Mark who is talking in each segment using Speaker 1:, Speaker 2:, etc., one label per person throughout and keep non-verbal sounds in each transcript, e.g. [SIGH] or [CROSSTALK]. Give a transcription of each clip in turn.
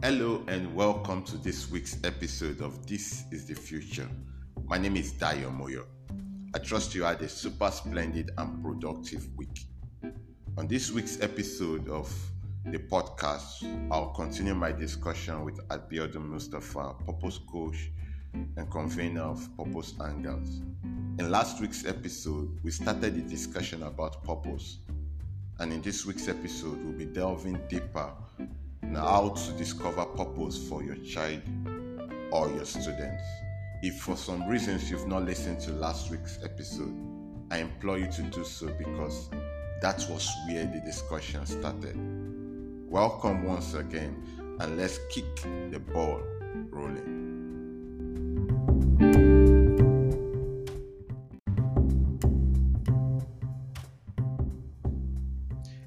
Speaker 1: Hello and welcome to this week's episode of This is the Future. My name is Dayo Moyo. I trust you had a super splendid and productive week. On this week's episode of the podcast, I'll continue my discussion with Abiodun Mustafa, purpose coach and convener of Purpose Angles. In last week's episode, we started the discussion about purpose. And in this week's episode, we'll be delving deeper on how to discover purpose for your child or your students. If for some reasons you've not listened to last week's episode, I implore you to do so because that was where the discussion started. Welcome once again, and let's kick the ball rolling.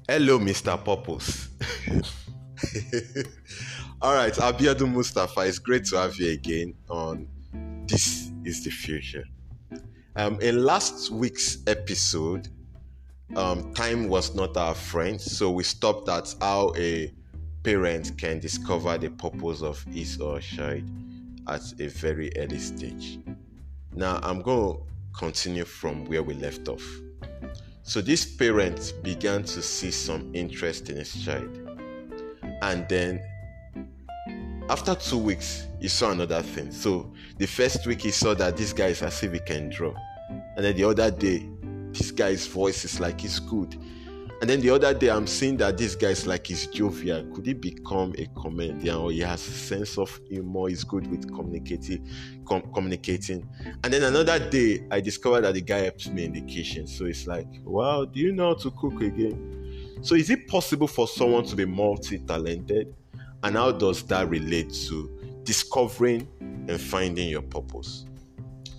Speaker 1: Hello, Mr. Purpose. [LAUGHS] [LAUGHS] All right, Abiodun Mustafa, it's great to have you again on This is the Future. Um, in last week's episode, um, time was not our friend, so we stopped at how a parent can discover the purpose of his or her child at a very early stage. Now, I'm going to continue from where we left off. So, this parent began to see some interest in his child and then after two weeks he saw another thing. So the first week he saw that this guy is as if he can draw. And then the other day this guy's voice is like he's good. And then the other day i'm seeing that this guy is like he's jovial. Could he become a comedian or he has a sense of humor? He's good with communicating com- communicating. And then another day i discovered that the guy helps me in the kitchen. So it's like wow do you know how to cook again so, is it possible for someone to be multi talented? And how does that relate to discovering and finding your purpose?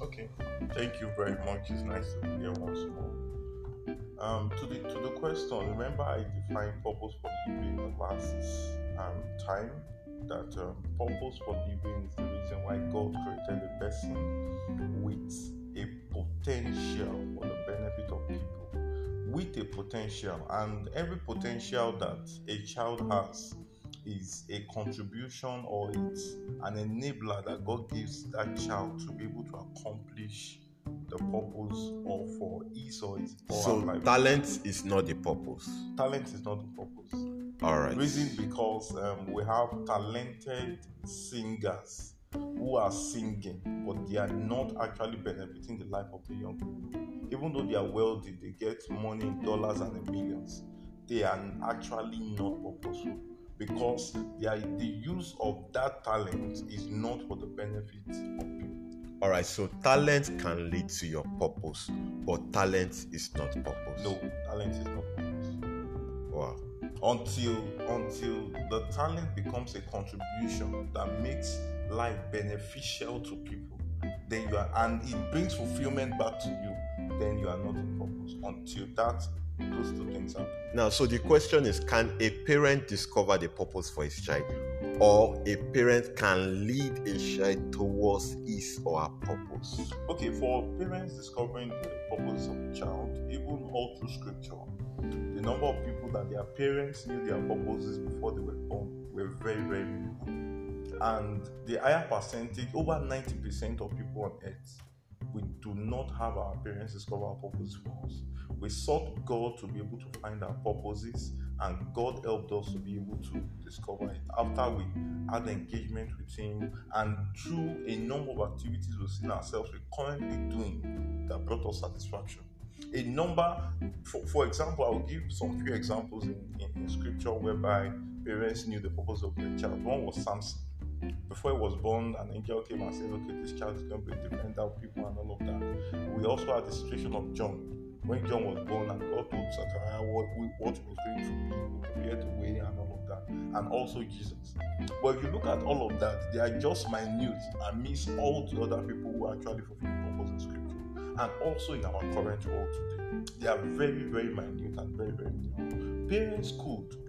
Speaker 2: Okay, thank you very much. It's nice to be here once more. Um, to the to the question, remember I defined purpose for living the last um, time that um, purpose for living is the reason why God created a person with a potential for the benefit of people with a potential, and every potential that a child has is a contribution or it's an enabler that God gives that child to be able to accomplish the purpose or for his or his
Speaker 1: or so life. talent is not the purpose.
Speaker 2: Talent is not the purpose.
Speaker 1: All right.
Speaker 2: Reason because um, we have talented singers who are singing, but they are not actually benefiting the life of the young people. Even though they are wealthy, they get money in dollars and in millions. They are actually not purposeful because they are, the use of that talent is not for the benefit of people.
Speaker 1: All right, so talent can lead to your purpose, but talent is not purpose.
Speaker 2: No, talent is not purpose.
Speaker 1: Wow.
Speaker 2: Until until the talent becomes a contribution that makes life beneficial to people, then you are, and it brings fulfillment back to you, then you are not in purpose until that those two things happen.
Speaker 1: Now, so the question is can a parent discover the purpose for his child? Or a parent can lead a child towards his or her purpose?
Speaker 2: Okay, for parents discovering the purpose of a child, even all through scripture, the number of people that their parents knew their purposes before they were born were very, very minimal and the higher percentage, over 90% of people on earth, we do not have our parents discover our purpose for us. We sought God to be able to find our purposes, and God helped us to be able to discover it. After we had engagement with Him, and through a number of activities we've seen ourselves we're currently doing that brought us satisfaction. A number, for, for example, I'll give some few examples in, in, in scripture whereby parents knew the purpose of their child. One was Samson before he was born, an angel came and said, Okay, this child is going to be a defender of people and all of that. We also had the situation of John. When John was born, and God told Zachariah what, what was going to be, prepare the way and all of that, and also Jesus. But if you look at all of that, they are just minute amidst all the other people who actually fulfill the purpose in Scripture, and also in our current world today. They are very, very minute and very, very minimal. Parents could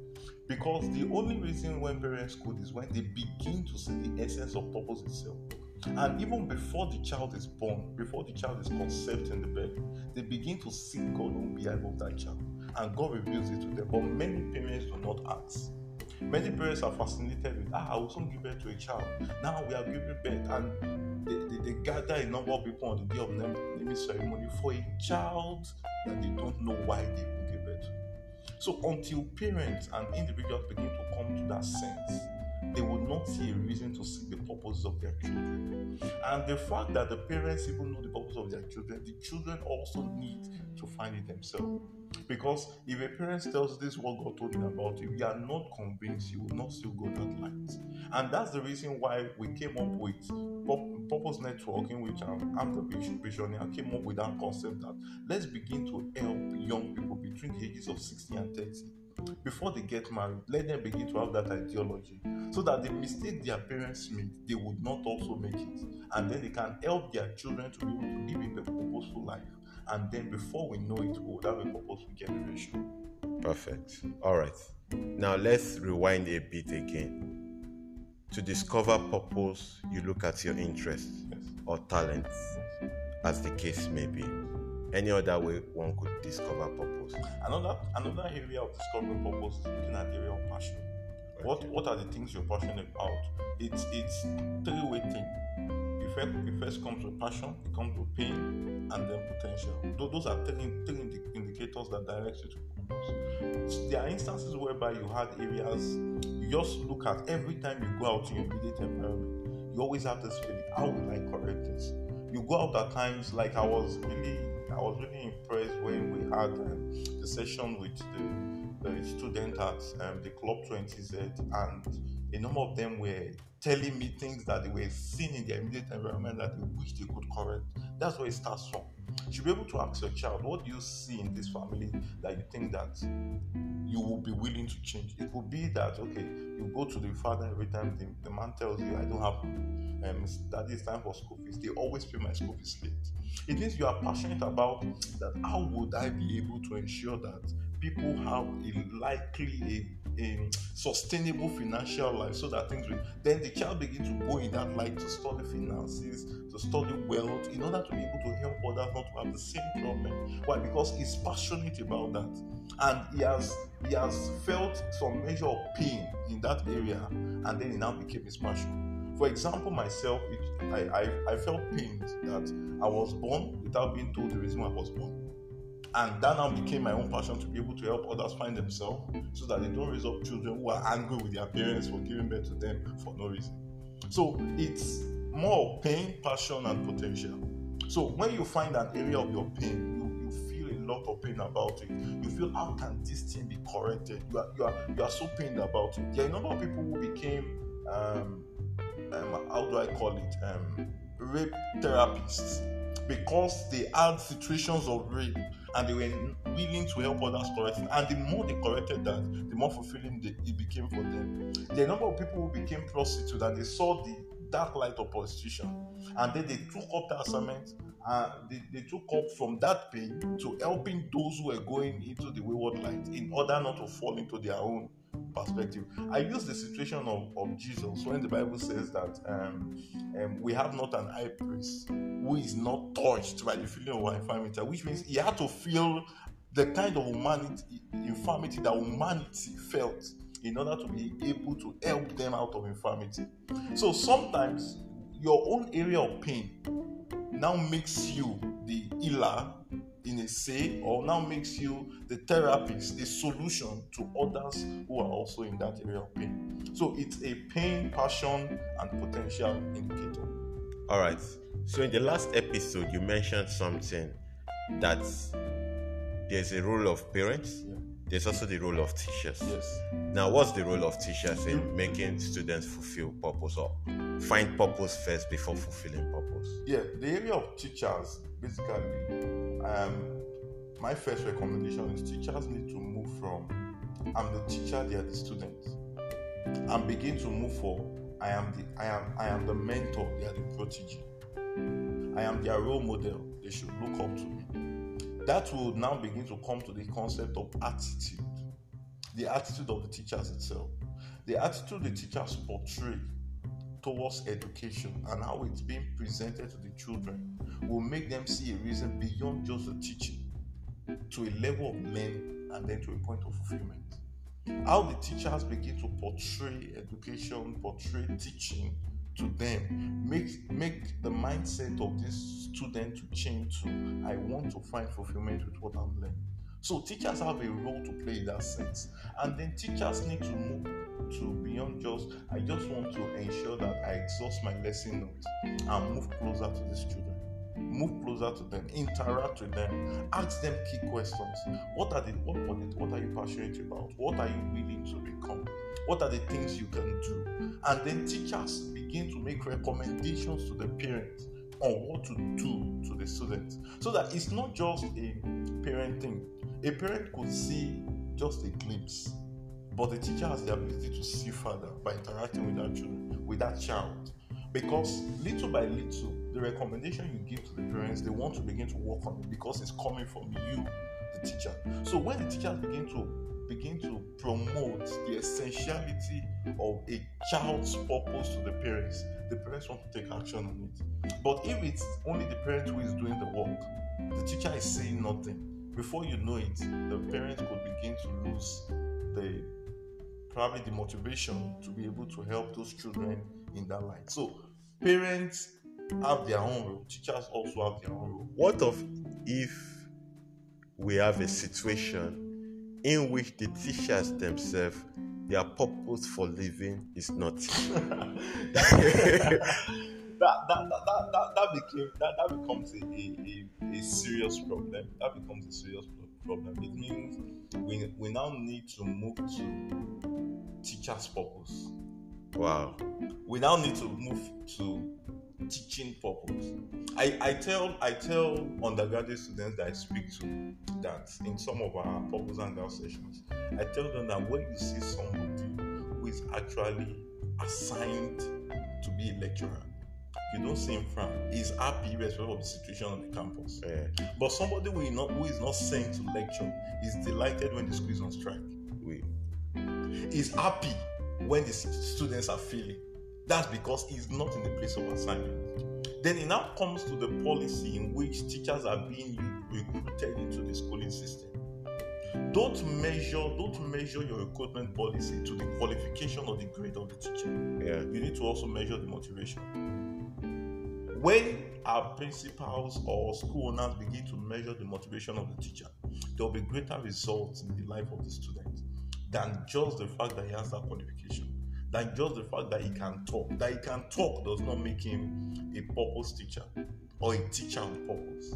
Speaker 2: because the only reason when parents could is when they begin to see the essence of purpose itself. And even before the child is born, before the child is conceived in the belly, they begin to seek God on behalf of that child. And God reveals it to them. But many parents do not ask. Many parents are fascinated with, ah, I will soon give birth to a child. Now we are giving birth, and they, they, they gather a number of people on the day of naming ceremony for a child that they don't know why they. So until parents and individuals begin to come to that sense, they would not see a reason to seek the purpose of their children. And the fact that the parents even know the purpose of their children, the children also need to find it themselves. Because if a parent tells this what God told him about you, you are not convinced, you will not still go that light. And that's the reason why we came up with Purpose Network, in which I'm, I'm the visionary. I came up with that concept that let's begin to help young people between the ages of 60 and 30 before they get married, let them begin to have that ideology so that the mistake their parents made, they would not also make it. And then they can help their children to be able to live in a purposeful life. And then before we know it, we would have a purposeful generation.
Speaker 1: Perfect. All right. Now let's rewind a bit again. To discover purpose, you look at your interests yes. or talents, as the case may be any other way one could discover purpose.
Speaker 2: Another another area of discovering purpose is looking at the area of passion. Okay. What what are the things you're passionate about? It's it's three way thing. It first, it first comes with passion, it comes with pain, and then potential. Those are three, three indicators that direct you to purpose. There are instances whereby you had areas you just look at every time you go out in your immediate environment. You always have this feeling, how will I correct this? You go out at times like I was really I was really impressed when we had um, the session with the, the student at um, the Club 20Z, and a number of them were telling me things that they were seeing in their immediate environment that they wish they could correct. That's where it starts from. You should be able to ask your child, what do you see in this family that you think that you will be willing to change? It will be that, okay, you go to the father every time the, the man tells you, I don't have um, that it's time for school fees. They always pay my school fees late. It means you are passionate about that. How would I be able to ensure that people have a likely a, a sustainable financial life so that things will then the child begins to go in that light to study finances to study wealth in order to be able to help others not to have the same problem. Why? Because he's passionate about that. And he has he has felt some measure of pain in that area and then it now became his passion. For example myself it, I, I i felt pained that i was born without being told the reason i was born and that now became my own passion to be able to help others find themselves so that they don't raise up children who are angry with their parents for giving birth to them for no reason. So it's more pain, passion, and potential. So when you find an area of your pain, you, you feel a lot of pain about it. You feel how can this thing be corrected? You are you are you are so pained about it. There are a number of people who became um, um how do I call it? Um, rape therapists because they had situations of rape and they were willing to help others correct it. And the more they corrected that, the more fulfilling it became for them. The number of people who became prostitutes and they saw the dark light of prostitution and then they took up the assignment and they, they took up from that pain to helping those who were going into the wayward light in order not to fall into their own perspective. I use the situation of, of Jesus when the Bible says that um, um, we have not an high priest who is not touched by the feeling of infirmity, which means he had to feel the kind of humanity, infirmity that humanity felt in order to be able to help them out of infirmity. So sometimes your own area of pain now makes you the healer in a say or now makes you the therapist, the solution to others who are also in that area of pain. So it's a pain, passion, and potential indicator.
Speaker 1: All right. So in the last episode, you mentioned something that there's a role of parents. Yeah. There's also the role of teachers.
Speaker 2: Yes.
Speaker 1: Now, what's the role of teachers in mm. making students fulfill purpose or find purpose first before fulfilling purpose?
Speaker 2: Yeah, the area of teachers basically um, my first recommendation is teachers need to move from I'm the teacher, they are the students, and begin to move for I am the I am I am the mentor, they are the protege. I am their role model, they should look up to me. That will now begin to come to the concept of attitude, the attitude of the teachers itself, the attitude the teachers portray towards education and how it's being presented to the children will make them see a reason beyond just the teaching to a level of learning and then to a point of fulfillment. how the teachers begin to portray education, portray teaching to them, make make the mindset of this student to change to I want to find fulfillment with what I'm learning. So teachers have a role to play in that sense. And then teachers need to move to beyond just I just want to ensure that I exhaust my lesson notes and move closer to the student. Move closer to them, interact with them, ask them key questions. What are the what, what, are you passionate about? What are you willing to become? What are the things you can do? And then teachers begin to make recommendations to the parents on what to do to the students so that it's not just a parent thing. A parent could see just a glimpse, but the teacher has the ability to see further by interacting with that children, with that child. Because little by little, the recommendation you give to the parents, they want to begin to work on it because it's coming from you, the teacher. So when the teachers begin to begin to promote the essentiality of a child's purpose to the parents, the parents want to take action on it. But if it's only the parent who is doing the work, the teacher is saying nothing. Before you know it, the parents could begin to lose the probably the motivation to be able to help those children in that light. So parents have their own role, teachers also have their own role.
Speaker 1: What of if we have a situation in which the teachers themselves their purpose for living is not [LAUGHS]
Speaker 2: that, that, that, that, that, became that, that becomes a, a, a, a serious problem. That becomes a serious problem. It means we, we now need to move to teacher's purpose.
Speaker 1: Wow
Speaker 2: We now need to move to teaching purpose. I, I tell I tell undergraduate students that I speak to that in some of our purpose and girl sessions, I tell them that when you see somebody who is actually assigned to be a lecturer, you don't see him frown. He's happy irrespective of the situation on the campus.
Speaker 1: Eh,
Speaker 2: But somebody who is not who is not sent to lecture is delighted when the school is on strike.
Speaker 1: we
Speaker 2: He's happy when the students are failing. That's because he's not in the place of assignment. Then it now comes to the policy in which teachers are being recruited into the schooling system. Don't measure, don't measure your recruitment policy to the qualification or the grade of the teacher.
Speaker 1: yeah
Speaker 2: You need to also measure the motivation. When our principals or school owners begin to measure the motivation of the teacher, there will be greater results in the life of the student than just the fact that he has that qualification, than just the fact that he can talk. That he can talk does not make him a purpose teacher or a teacher of purpose.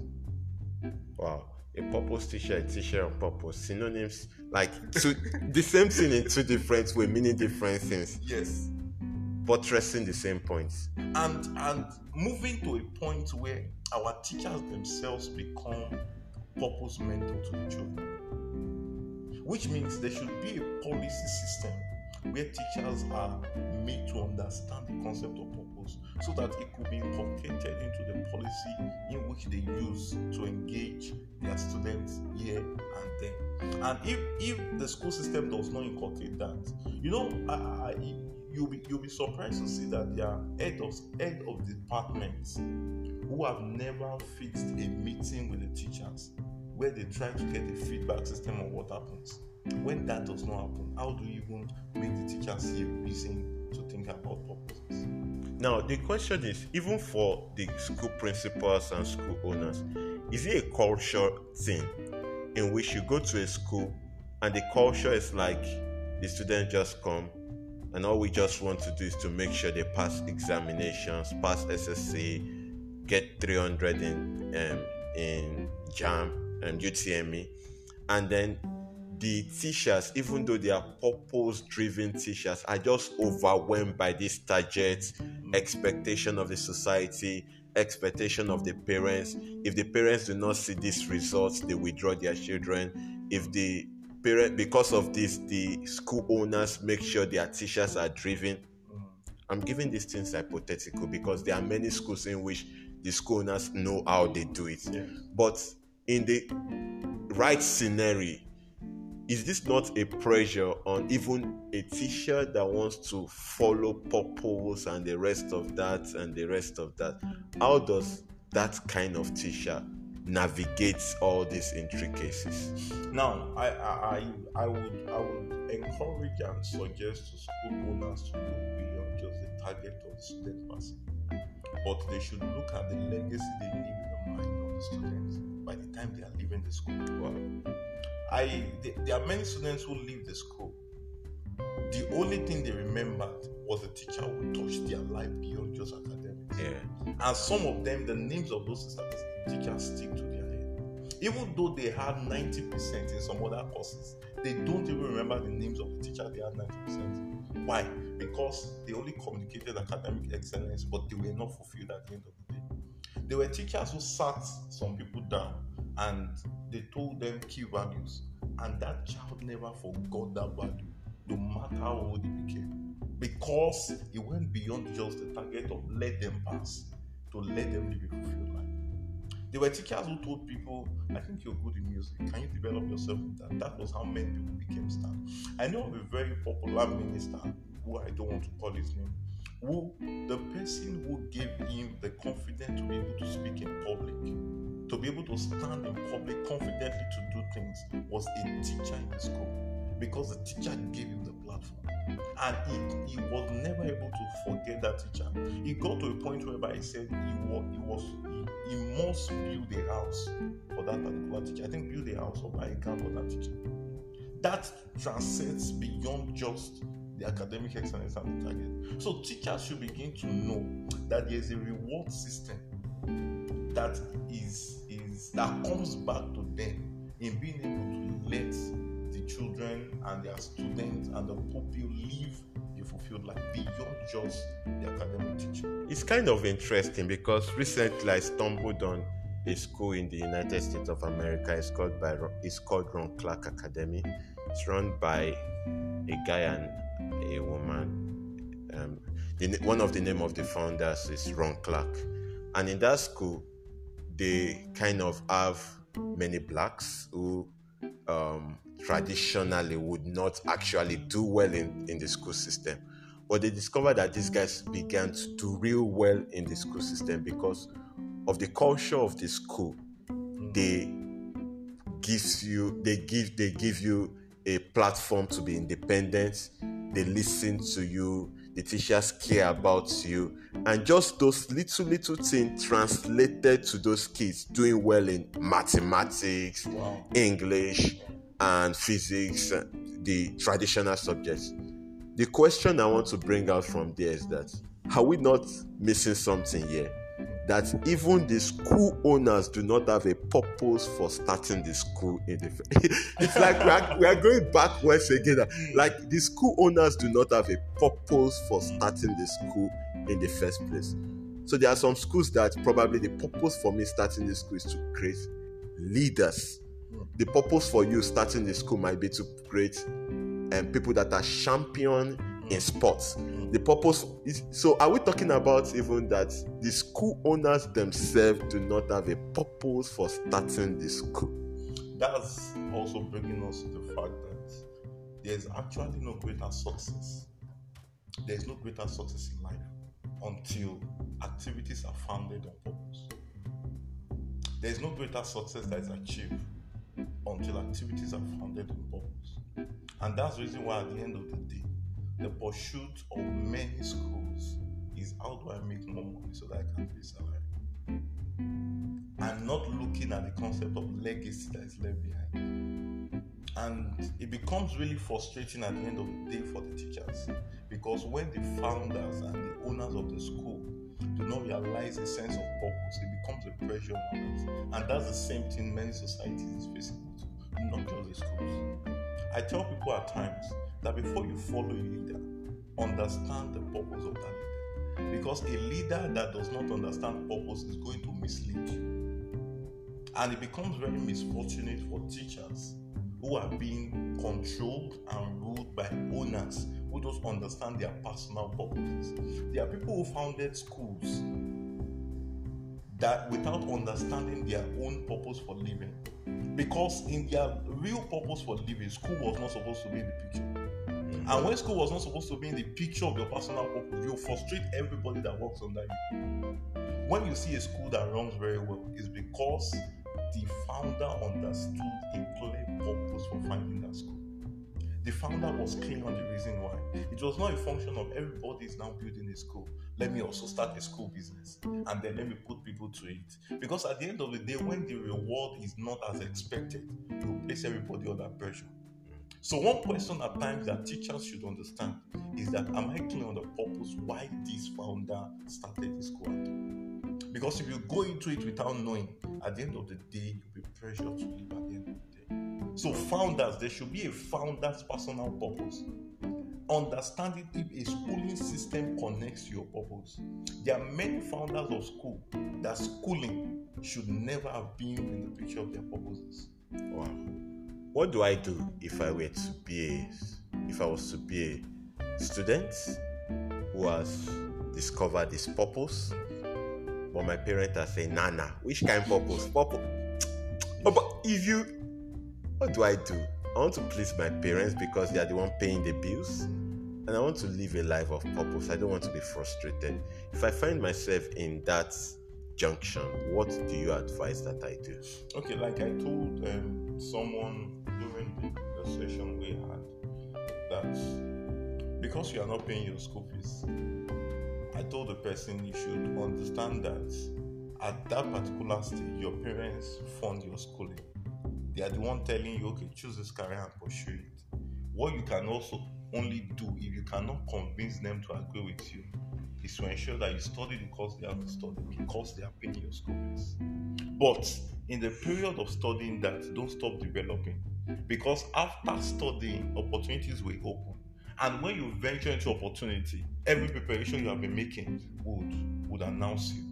Speaker 1: wow a purpose teacher a teacher of purpose synonyms like two [LAUGHS] the same thing in two different way meaning different things
Speaker 2: Yes.
Speaker 1: But buttressing the same points
Speaker 2: and and moving to a point where our teachers themselves become purpose mentor to the children which means there should be a policy system where teachers are made to understand the concept of purpose so that it could be inculcated into the policy in which they use to engage their students here and there. And if if the school system does not inculcate that you know you'll be you'll be surprised to see that there are head of head of departments who have never fixed a meeting with the teachers where they try to get a feedback system on what happens. When that does not happen how do you even make the teachers see a reason to think about purposes?
Speaker 1: Now the question is even for the school principals and school owners is it a culture thing in which you go to a school and the culture is like the students just come and all we just want to do is to make sure they pass examinations pass ssc get 300 in um, in JAMB and utme and then the teachers even though they are purpose driven teachers are just overwhelmed by this target expectation of the society expectation of the parents. If the parents do not see these results they withdraw their children. If the parent because of this the school owners make sure their teachers are driven. I'm giving these things hypothetical because there are many schools in which the school owners know how they do it.
Speaker 2: Yeah.
Speaker 1: But in the right scenario is this not a pressure on even a teacher that wants to follow purpose and the rest of that and the rest of that? How does that kind of teacher navigate all these intricacies?
Speaker 2: Now, I, I, I, would, I would encourage and suggest to school owners to look beyond just the target of the student passing, but they should look at the legacy they leave in the mind of the students by the time they are leaving the school.
Speaker 1: Wow.
Speaker 2: I there are many students who leave the school. The only thing they remembered was the teacher who touched their life beyond just academics.
Speaker 1: Yeah.
Speaker 2: And some of them, the names of those teachers stick to their head. Even though they had 90% in some other courses, they don't even remember the names of the teacher they had 90%. Why? Because they only communicated academic excellence, but they were not fulfilled at the end of the day. There were teachers who sat some people down and they told them key values, and that child never forgot that value, no matter how old he became, because it went beyond just the target of let them pass to let them live a fulfilled life. There were teachers who told people, I think you're good in music. Can you develop yourself in that? That was how many people became stars. I know of a very popular minister who I don't want to call his name, who the person who gave him the confidence to be able to speak in public, to be able to stand in public confidently to do things, was a teacher in the school because the teacher gave him the platform. And he, he was never able to forget that teacher. He got to a point whereby he said he was, he was he, must build a house for that particular teacher. I think build a house or buy a car for that teacher. That transcends beyond just the academic excellence and the target. So teachers should begin to know that there is a reward system that is is that comes back to them in being able to let the children and their students and the pupil live a fulfilled life beyond just the academic teaching.
Speaker 1: It's kind of interesting because recently I stumbled on a school in the United States of America. It's called by it's called Ron Clark Academy. It's run by a guy and a woman. Um, the, one of the name of the founders is Ron Clark, and in that school, they kind of have many blacks who um, traditionally would not actually do well in, in the school system. But they discovered that these guys began to do real well in the school system because of the culture of the school. They gives you they give they give you a platform to be independent. They listen to you. The teachers care about you. And just those little, little things translated to those kids doing well in mathematics,
Speaker 2: Wow.
Speaker 1: English, and physics, uh, the traditional subjects. The question I want to bring out from there is that are we not missing something here? That even the school owners do not have a purpose for starting the school in the. [LAUGHS] it's like we are, we are going back once again. Like the school owners do not have a purpose for starting the school in the first place. So there are some schools that probably the purpose for me starting the school is to create leaders. The purpose for you starting the school might be to create um, people that are champion in sports. The purpose is so. Are we talking about even that the school owners themselves do not have a purpose for starting the school?
Speaker 2: That's also bringing us to the fact that there's actually no greater success. There's no greater success in life until activities are founded on purpose. There's no greater success that is achieved until activities are founded on purpose. And that's the reason why, at the end of the day, the pursuit of many schools is how do I make more money so that I can pay salary? And not looking at the concept of legacy that is left behind. And it becomes really frustrating at the end of the day for the teachers because when the founders and the owners of the school do not realize a sense of purpose, it becomes a pressure on others. And that's the same thing many societies is facing, not just the schools. I tell people at times that before you follow a leader, understand the purpose of that leader. Because a leader that does not understand purpose is going to mislead you. And it becomes very misfortunate for teachers who are being controlled and ruled by owners who don't understand their personal purposes. There are people who founded schools that without understanding their own purpose for living. Because in their real purpose for living, school was not supposed to be the picture. And when school was not supposed to be in the picture of your personal purpose, you frustrate everybody that works under you. When you see a school that runs very well, it's because the founder understood a clear purpose for finding that school. The founder was clear on the reason why. It was not a function of everybody is now building a school. Let me also start a school business and then let me put people to it. Because at the end of the day, when the reward is not as expected, you place everybody under pressure. So, one question at times that teachers should understand is that am I clear on the purpose why this founder started this school Because if you go into it without knowing, at the end of the day, you'll be pressured to leave at the end of the day. So, founders, there should be a founder's personal purpose. Understanding if a schooling system connects to your purpose. There are many founders of school that schooling should never have been in the picture of their purposes.
Speaker 1: Wow what do I do if I were to be a, if I was to be a student who has discovered this purpose, but my parents are saying, Nana, which kind of purpose? Purpose. [TSK] Oh, but if you, what do I do? I want to please my parents because they are the one paying the bills, and I want to live a life of purpose. I don't want to be frustrated. If I find myself in that junction, what do you advise that I do?
Speaker 2: Okay, like I told um, someone during the, the session we had that because you are not paying your school fees, I told the person you should understand that at that particular stage, your parents fund your schooling. They are the one telling you, okay, choose this career and pursue it. What you can also only do if you cannot convince them to agree with you is to ensure that you study the course they have to study because they are paying your school fees. But in the period of studying that, don't stop developing because after studying, opportunities will open. And when you venture into opportunity, every preparation you have been making would would announce you.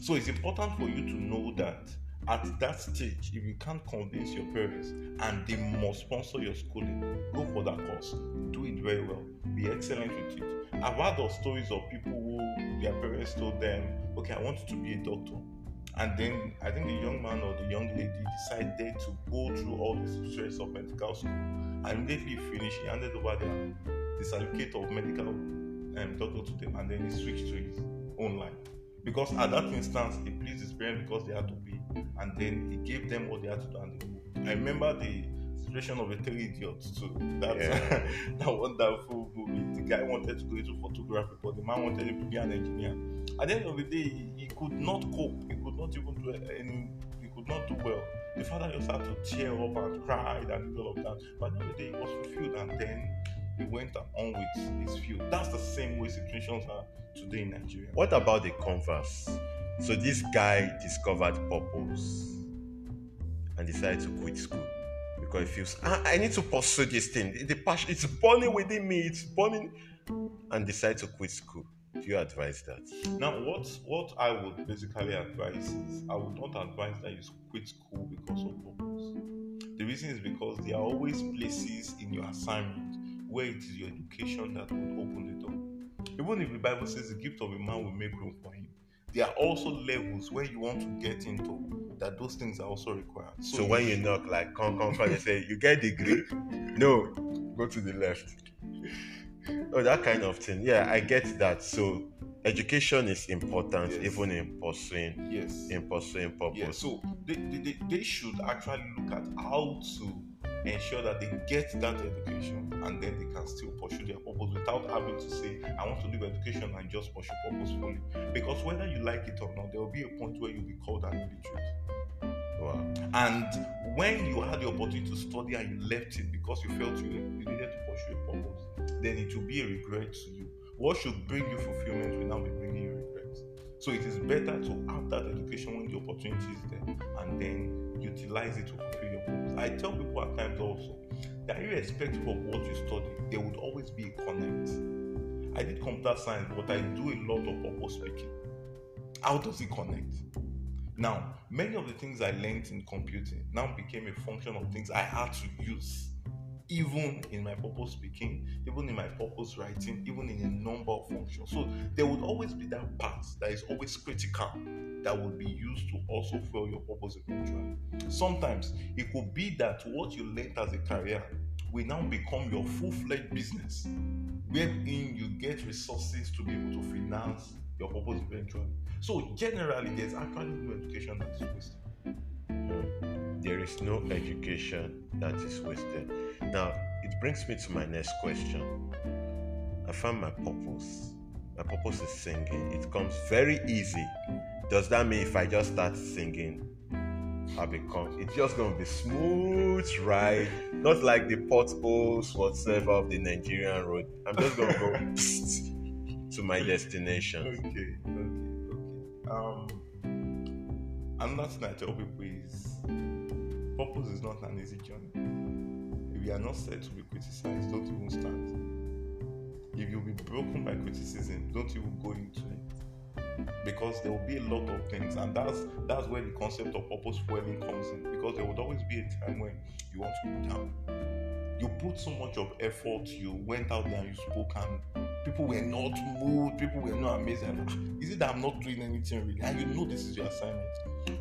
Speaker 2: So it's important for you to know that at that stage, if you can't convince your parents and they must sponsor your schooling, go for that course. Do it very well. Be excellent with it. I've heard of stories of people who their parents told them, okay, I want to be a doctor. And then I think the young man or the young lady decided to go through all the stress of medical school. And immediately finished, he handed over the, the certificate of medical um, doctor to them and then he switched to his own life. Because at that instance, he pleased his parents because they had to pay. And then he gave them what they had to do and they. I remember the situation of the three idiots too. That, yeah. [LAUGHS] that wonderful movie. The guy wanted to go into photography, but the man wanted him to be an engineer. At the end of the day, he, he could not cope. He could not even do any. He could not do well. The father just had to tear up and cry and all of that. But at the end of the day, he was fulfilled, and then he went on with his field. That's the same way situations are today in Nigeria.
Speaker 1: What about the converse? So this guy discovered purpose and decided to quit school because he feels ah, I need to pursue this thing. The passion it's burning within me. It's burning, and decide to quit school. Do you advise that?
Speaker 2: Now, what what I would basically advise is I would not advise that you quit school because of purpose. The reason is because there are always places in your assignment where it is your education that would open the door. Even if the Bible says the gift of a man will make room for him, there are also levels where you want to get into that those things are also required.
Speaker 1: So, so when you knock, like, come, come, come, you say, you get degree? No, go to the left. Oh, that kind of thing. Yeah, I get that. So education is important yes. even in pursuing
Speaker 2: yes
Speaker 1: in pursuing purpose.
Speaker 2: Yes. So they, they, they should actually look at how to ensure that they get that education and then they can still pursue their purpose without having to say, I want to leave education and just pursue purposefully. Because whether you like it or not, there will be a point where you'll be called an illiterate.
Speaker 1: Wow.
Speaker 2: And when you had the opportunity to study and you left it because you felt you, you needed to pursue a purpose, then it will be a regret to you. What should bring you fulfillment will now be bringing you regret. So it is better to have that education when the opportunity is there and then utilize it to fulfill I tell people at times also that irrespective of what you study, there would always be a connect. I did computer science, but I do a lot of purpose speaking. How does it connect? Now, many of the things I learned in computing now became a function of things I had to use even in my purpose speaking, even in my purpose writing, even in a number of functions. So there would always be that part that is always critical that would be used to also fulfill your purpose eventually. Sometimes it could be that what you learned as a career will now become your full-fledged business, wherein you get resources to be able to finance your purpose eventually. So generally, there's actually no education that is wasted.
Speaker 1: There is no education that is wasted. Now, it brings me to my next question. I found my purpose. My purpose is singing. It comes very easy. Does that mean if I just start singing, I become it's just gonna be smooth right? not like the potholes whatsoever of the Nigerian road. I'm just gonna go [LAUGHS] to my destination.
Speaker 2: Okay, okay, okay. Um, another thing I tell people is purpose is not an easy journey. If you are not set to be criticized, don't even start. If you'll be broken by criticism, don't even go into it. Because there will be a lot of things, and that's that's where the concept of purpose fueling comes in. Because there would always be a time when you want to go down. You put so much of effort, you went out there and you spoke, and people were not moved, people were not amazing. Ah, is it that I'm not doing anything really? And you know this is your assignment.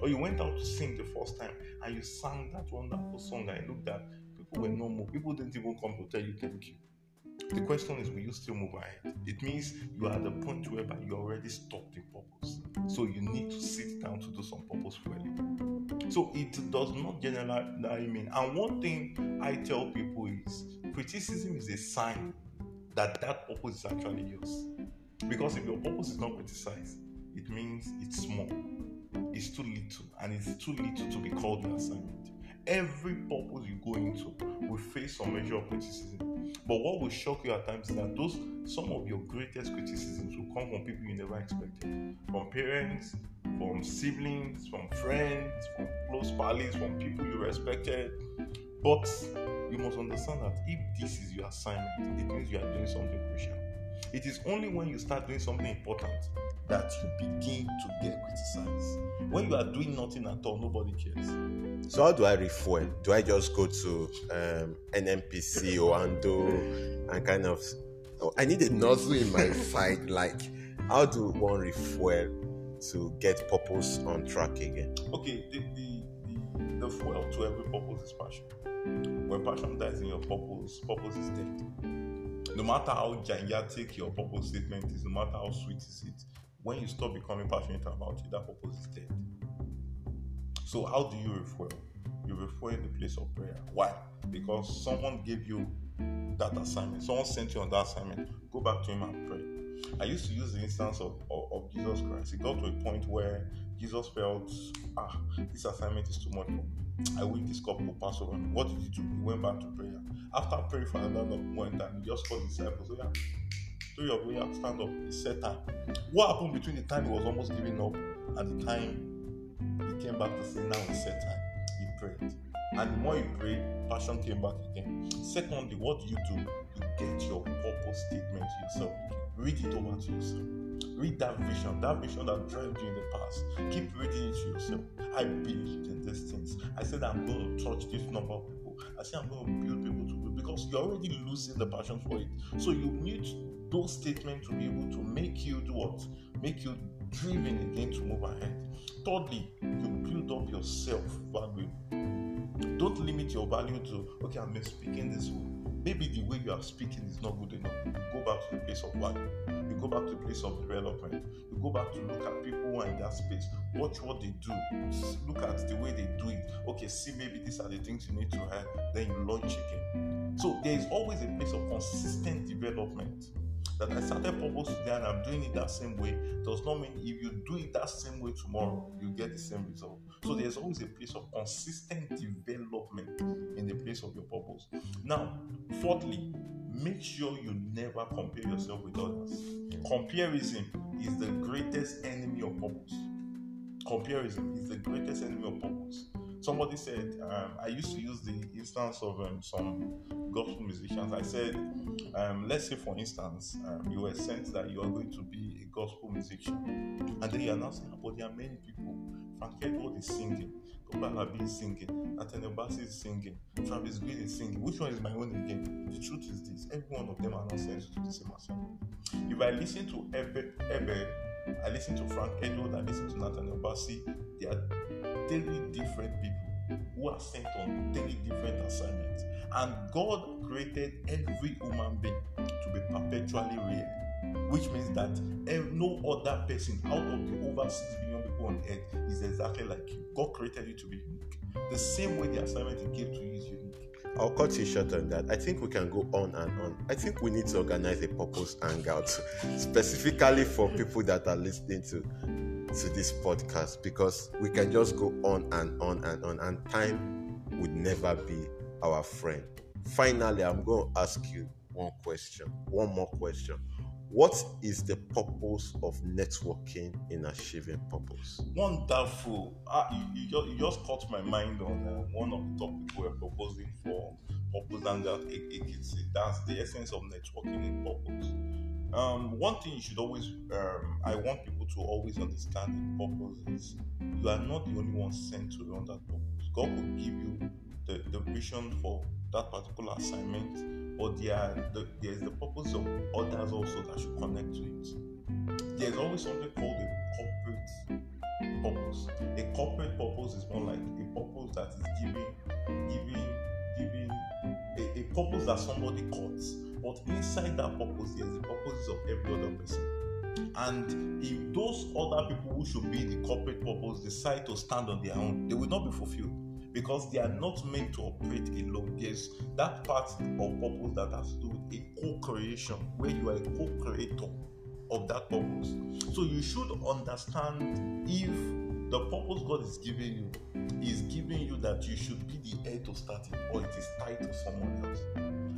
Speaker 2: Or you went out to sing the first time and you sang that wonderful song and looked at people were no moved. People didn't even come to tell you thank you. The question is, will you still move ahead? It means you are at the point whereby you already stopped the purpose. So you need to sit down to do some purpose you. So it does not generally mean. And one thing I tell people is criticism is a sign that that purpose is actually yours. Because if your purpose is not criticized, it means it's small, it's too little, and it's too little to be called an assignment. Every purpose you go into will face some measure of criticism. But what will shock you at times is that those some of your greatest criticisms will come from people you never expected. From parents, from siblings, from friends, from close pals, from people you respected. But you must understand that if this is your assignment, it means you are doing something crucial. It is only when you start doing something important that you begin to get criticized. When you are doing nothing at all, nobody cares.
Speaker 1: So how do I refuel? Do I just go to um, NNPC or Oando and kind of? Oh, I need a nozzle in my [LAUGHS] side. Like, how do one refuel to get purpose on track again?
Speaker 2: Okay, the the, the, the fuel to every purpose is passion. When passion dies in your purpose, purpose is dead. No matter how gigantic your purpose statement is, no matter how sweet is it, when you stop becoming passionate about it, that purpose is dead. So how do you refuel? You refuel in the place of prayer. Why? Because someone gave you that assignment. Someone sent you on that assignment. Go back to him and pray. I used to use the instance of, of, of Jesus Christ. It got to a point where Jesus felt, ah, this assignment is too much for me. I wish this cup will pass over. What did he do? He went back to prayer. After praying for another point, and he just called his disciples, oh yeah, do your prayer, stand up. He set time. What happened between the time he was almost giving up and the time he came back to say, now it's set time? He prayed. And the more you prayed, passion came back again. Secondly, what do you do? You get your purpose statement to yourself. Read it over to yourself. Read that vision, that vision that drove you in the past. Keep reading it to yourself. I believed in these things. I said I'm going to touch this number of people. I said I'm going to build people to build because you're already losing the passion for it. So you need those statements to be able to make you do what? Make you driven again to move ahead. Thirdly, you build up your self value. Don't limit your value to okay, I'm speaking this way. Maybe the way you are speaking is not good enough. You go back to the place of value. You go back to the place of development. You go back to look at people who are in that space. Watch what they do. Look at the way they do it. Okay, see maybe these are the things you need to have. Then you launch again. So there is always a place of consistent development that I started purpose today and I'm doing it that same way does not mean if you do it that same way tomorrow, you get the same result. So there's always a place of consistent development in the place of your purpose. Now, fourthly, make sure you never compare yourself with others. Comparison is the greatest enemy of purpose. Comparison is the greatest enemy of purpose. Somebody said, um, I used to use the instance of um, some gospel musicians. I said, um, let's say for instance, um, you were sent that you are going to be a gospel musician, and then you are now saying, but there are many people. Frank Edward is singing, Toba is singing, Nathaniel Bassey is singing, Travis Greene is singing. Which one is my own again? The truth is this: every one of them are not sent to the same assignment. If I listen to Eben, Eben I listen to Frank Edward, I listen to Nathaniel Bassey, they are three different people who are sent on three different assignments. And God created every human being to be perpetually real, which means that no other person out of the over 6 billion people on earth is exactly like you. God created you to be unique. The same way the assignment He gave to you is unique.
Speaker 1: I'll cut you short on that. I think we can go on and on. I think we need to organize a purpose hangout specifically for people that are listening to to this podcast because we can just go on and on and on and time would never be our friend. Finally, I'm going to ask you one question, one more question. What is the purpose of networking in achieving purpose?
Speaker 2: Wonderful. Ah, you, you, just, you just caught my mind on uh, one of the topics we're proposing for purpose and that That's the essence of networking in purpose. Um, one thing you should always, um, I want people to always understand in purpose is you are not the only one sent to run that purpose. God will give you the, the vision for that particular assignment, but there, the, there's the purpose of others also that should connect to it. There's always something called a corporate purpose. A corporate purpose is more like a purpose that is giving, giving, giving a, a purpose that somebody cuts. But inside that purpose, there's the purposes of every other person. And if those other people who should be the corporate purpose decide to stand on their own, they will not be fulfilled because they are not meant to operate alone. There's that part of purpose that has to do a co-creation, where you are a co-creator of that purpose. So you should understand if the purpose God is giving you is giving you that you should be the head to start it, or it is tied to someone else.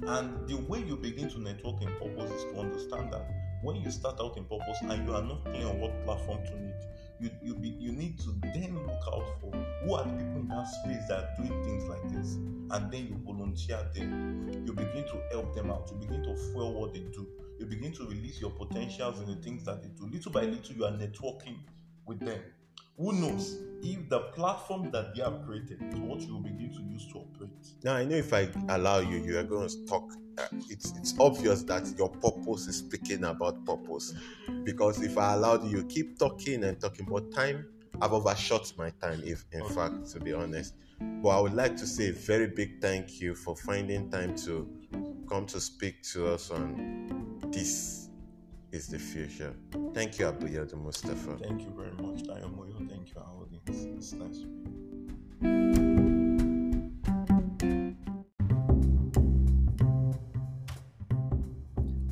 Speaker 2: And the way you begin to network in purpose is to understand that when you start out in purpose and you are not clear on what platform to need, you you, be, you need to then look out for who are the people in that space that are doing things like this, and then you volunteer them. You begin to help them out. You begin to fuel what they do. You begin to release your potentials in the things that they do. Little by little, you are networking with them. Who knows if the platform that they have created is what you will begin to use to operate.
Speaker 1: Now, I know if I allow you, you are going to talk. Uh, it's it's obvious that your purpose is speaking about purpose, because if I allowed you, keep talking and talking, but time I've overshot my time. If in okay. fact, to be honest, but I would like to say a very big thank you for finding time to come to speak to us on this is the future. Thank you, Abiodun Mustafa.
Speaker 2: Thank you very much, Dayo Moyo. Thank you, our audience. It's nice.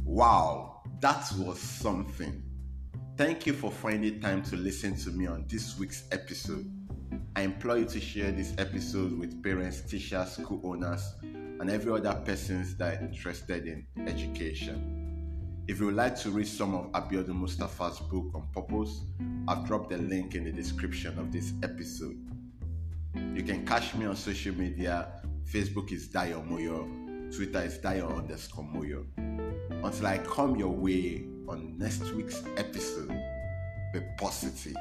Speaker 1: Wow, that was something. Thank you for finding time to listen to me on this week's episode. I implore you to share this episode with parents, teachers, school owners, and every other persons that are interested in education. If you would like to read some of Abiodun Mustafa's book on purpose, I've dropped the link in the description of this episode. You can catch me on social media. Facebook is Dayo Moyo, Twitter is Dayo underscore Moyo. Until I come your way on next week's episode, be positive.